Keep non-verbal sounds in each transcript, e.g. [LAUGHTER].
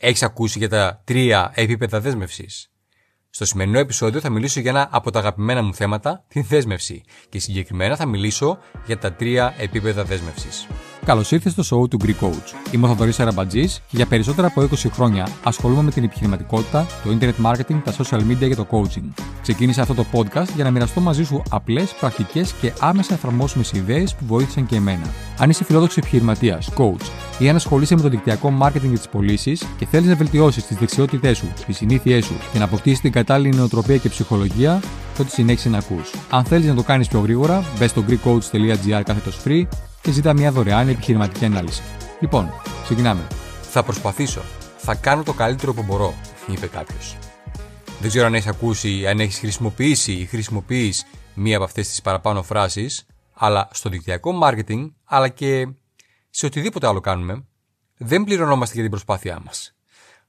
Έχεις ακούσει για τα τρία επίπεδα δέσμευσης. Στο σημερινό επεισόδιο θα μιλήσω για ένα από τα αγαπημένα μου θέματα, την δέσμευση. Και συγκεκριμένα θα μιλήσω για τα τρία επίπεδα δέσμευσης. Καλώς ήρθατε στο show του Greek Coach. Είμαι ο Θοδωρής Αραμπατζή και για περισσότερα από 20 χρόνια ασχολούμαι με την επιχειρηματικότητα, το internet marketing, τα social media και το coaching. Ξεκίνησα αυτό το podcast για να μοιραστώ μαζί σου απλές, πρακτικές και άμεσα εφαρμόσιμες ιδέες που βοήθησαν και εμένα. Αν είσαι φιλόδοξο επιχειρηματίας, coach ή αν ασχολείσαι με το δικτυακό marketing και τις πωλήσεις και θέλεις να βελτιώσεις τις δεξιότητές σου, τις συνήθειές σου και να αποκτήσεις την κατάλληλη νοοτροπία και ψυχολογία, τότε συνέχισε να ακούς. Αν θέλεις να το κάνεις πιο γρήγορα, μπες στο greekcoach.gr κάθετος free και ζητά μια δωρεάν επιχειρηματική ανάλυση. Λοιπόν, ξεκινάμε. Θα προσπαθήσω. Θα κάνω το καλύτερο που μπορώ, είπε κάποιος. Δεν ξέρω αν έχεις ακούσει, αν έχεις χρησιμοποιήσει ή χρησιμοποιείς μία από αυτές τις παραπάνω φράσεις, αλλά στο δικτυακό marketing, αλλά και σε οτιδήποτε άλλο κάνουμε, δεν πληρωνόμαστε για την προσπάθειά μας.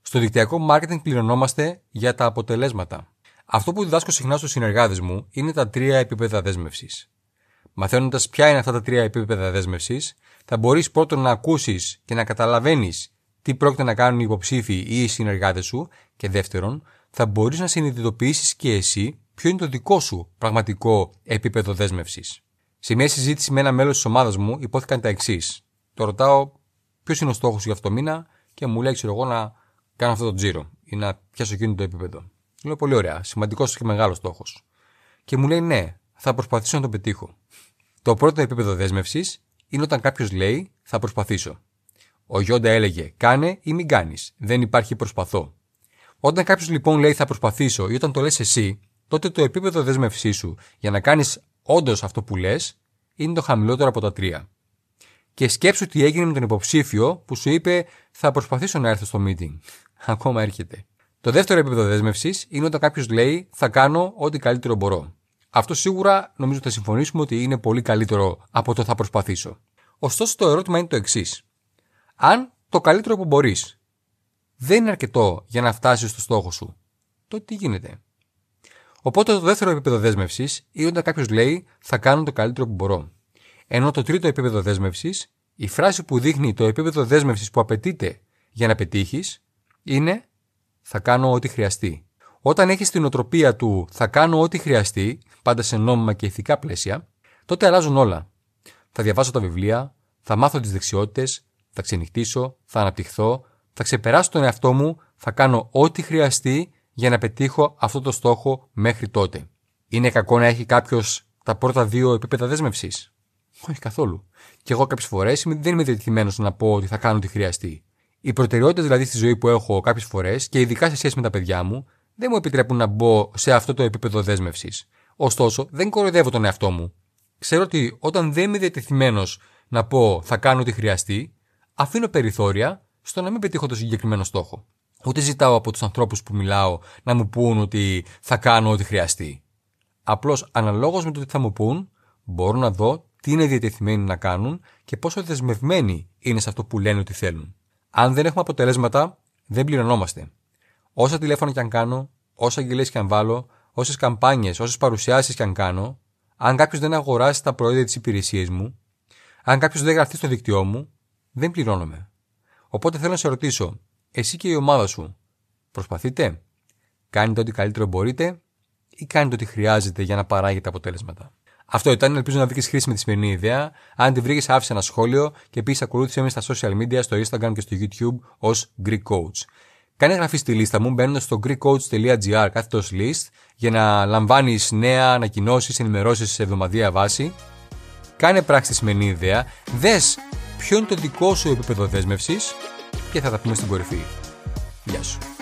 Στο δικτυακό marketing πληρωνόμαστε για τα αποτελέσματα. Αυτό που διδάσκω συχνά στους συνεργάτες μου είναι τα τρία επίπεδα δέσμευσης. Μαθαίνοντας ποια είναι αυτά τα τρία επίπεδα δέσμευσης, θα μπορείς πρώτον να ακούσεις και να καταλαβαίνεις τι πρόκειται να κάνουν οι υποψήφοι ή οι συνεργάτες σου, και δεύτερον, θα μπορείς να συνειδητοποιήσεις και εσύ ποιο είναι το δικό σου πραγματικό επίπεδο δέσμευσης. Σε μια συζήτηση με ένα μέλος της ομάδας μου υπόθηκαν τα εξής. Το ρωτάω ποιος είναι ο στόχος για αυτό το μήνα και μου λέει, ξέρω εγώ, να κάνω αυτό το τζίρο ή να πιάσω εκείνο το επίπεδο. Λέω πολύ ωραία, σημαντικός και μεγάλος στόχος. Και μου λέει, ναι, θα προσπαθήσω να το πετύχω. Το πρώτο επίπεδο δέσμευσης είναι όταν κάποιος λέει θα προσπαθήσω. Ο Γιόντα έλεγε κάνε ή μην κάνεις. Δεν υπάρχει προσπαθώ. Όταν κάποιος λοιπόν λέει θα προσπαθήσω ή όταν το λες εσύ, τότε το επίπεδο δέσμευσής σου για να κάνεις όντως αυτό που λες είναι το χαμηλότερο από τα τρία. Και σκέψου τι έγινε με τον υποψήφιο που σου είπε θα προσπαθήσω να έρθω στο meeting. [LAUGHS] Ακόμα έρχεται. Το δεύτερο επίπεδο δέσμευσης είναι όταν κάποιος λέει θα κάνω ό,τι καλύτερο μπορώ. Αυτό σίγουρα νομίζω θα συμφωνήσουμε ότι είναι πολύ καλύτερο από το θα προσπαθήσω. Ωστόσο το ερώτημα είναι το εξής. Αν το καλύτερο που μπορείς δεν είναι αρκετό για να φτάσεις στο στόχο σου, τότε τι γίνεται; Οπότε το δεύτερο επίπεδο δέσμευσης είναι όταν κάποιος λέει θα κάνω το καλύτερο που μπορώ. Ενώ το τρίτο επίπεδο δέσμευσης, η φράση που δείχνει το επίπεδο δέσμευσης που απαιτείται για να πετύχεις, είναι θα κάνω ό,τι χρειαστεί. Όταν έχεις την οτροπία του θα κάνω ό,τι χρειαστεί, πάντα σε νόμιμα και ηθικά πλαίσια, τότε αλλάζουν όλα. Θα διαβάσω τα βιβλία, θα μάθω τις δεξιότητες, θα ξενυχτήσω, θα αναπτυχθώ, θα ξεπεράσω τον εαυτό μου, θα κάνω ό,τι χρειαστεί για να πετύχω αυτό το στόχο μέχρι τότε. Είναι κακό να έχει κάποιος τα πρώτα δύο επίπεδα δέσμευσης; Όχι καθόλου. Και εγώ κάποιες φορές δεν είμαι διατηρημένο να πω ότι θα κάνω ό,τι χρειαστεί. Οι προτεραιότητες δηλαδή στη ζωή που έχω κάποιες φορές και ειδικά σε σχέση με τα παιδιά μου δεν μου επιτρέπουν να μπω σε αυτό το επίπεδο δέσμευσης. Ωστόσο, δεν κοροϊδεύω τον εαυτό μου. Ξέρω ότι όταν δεν είμαι διατεθειμένος να πω θα κάνω ό,τι χρειαστεί, αφήνω περιθώρια στο να μην πετύχω το συγκεκριμένο στόχο. Ούτε ζητάω από τους ανθρώπους που μιλάω να μου πούν ότι θα κάνω ό,τι χρειαστεί. Απλώς αναλόγως με το τι θα μου πούν, μπορώ να δω τι είναι διατεθειμένοι να κάνουν και πόσο δεσμευμένοι είναι σε αυτό που λένε ότι θέλουν. Αν δεν έχουμε αποτελέσματα, δεν πληρωνόμαστε. Όσα τηλέφωνα και αν κάνω, όσα αγγελίες και αν βάλω, όσες καμπάνιες, όσες παρουσιάσεις και αν κάνω, αν κάποιος δεν αγοράσει τα προϊόντα της υπηρεσίας μου, αν κάποιος δεν γραφτεί στο δίκτυό μου, δεν πληρώνομαι. Οπότε θέλω να σε ρωτήσω, εσύ και η ομάδα σου, προσπαθείτε, κάνετε ό,τι καλύτερο μπορείτε ή κάνετε ό,τι χρειάζεται για να παράγετε αποτέλεσματα. Αυτό ήταν, ελπίζω να βρει χρήσιμη τη σημερινή ιδέα. Αν τη βρήκες, άφησε ένα σχόλιο και επίσης ακολούθησε με στα social media, στο Instagram και στο YouTube ως Greek Coach. Κάνε εγγραφή στη λίστα μου μπαίνοντας στο greekcoach.gr κάθετος list για να λαμβάνεις νέα ανακοινώσεις, ενημερώσεις σε εβδομαδιαία βάση. Κάνε πράξη τη σημερινή ιδέα. Δες ποιο είναι το δικό σου επίπεδο δέσμευσης και θα τα πούμε στην κορυφή. Γεια σου.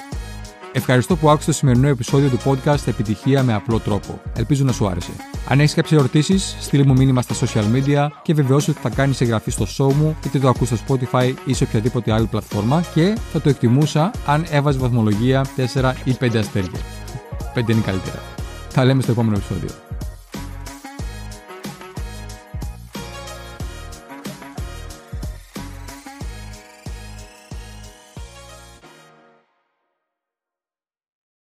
Ευχαριστώ που άκουσες το σημερινό επεισόδιο του podcast Επιτυχία με απλό τρόπο. Ελπίζω να σου άρεσε. Αν έχεις κάποιες ερωτήσεις, στείλ μου μήνυμα στα social media και βεβαιώσου ότι θα κάνεις εγγραφή στο show μου, είτε το ακούς στο Spotify ή σε οποιαδήποτε άλλη πλατφόρμα και θα το εκτιμούσα αν έβαζε βαθμολογία 4 ή 5 αστέρια. 5 είναι καλύτερα. Τα λέμε στο επόμενο επεισόδιο.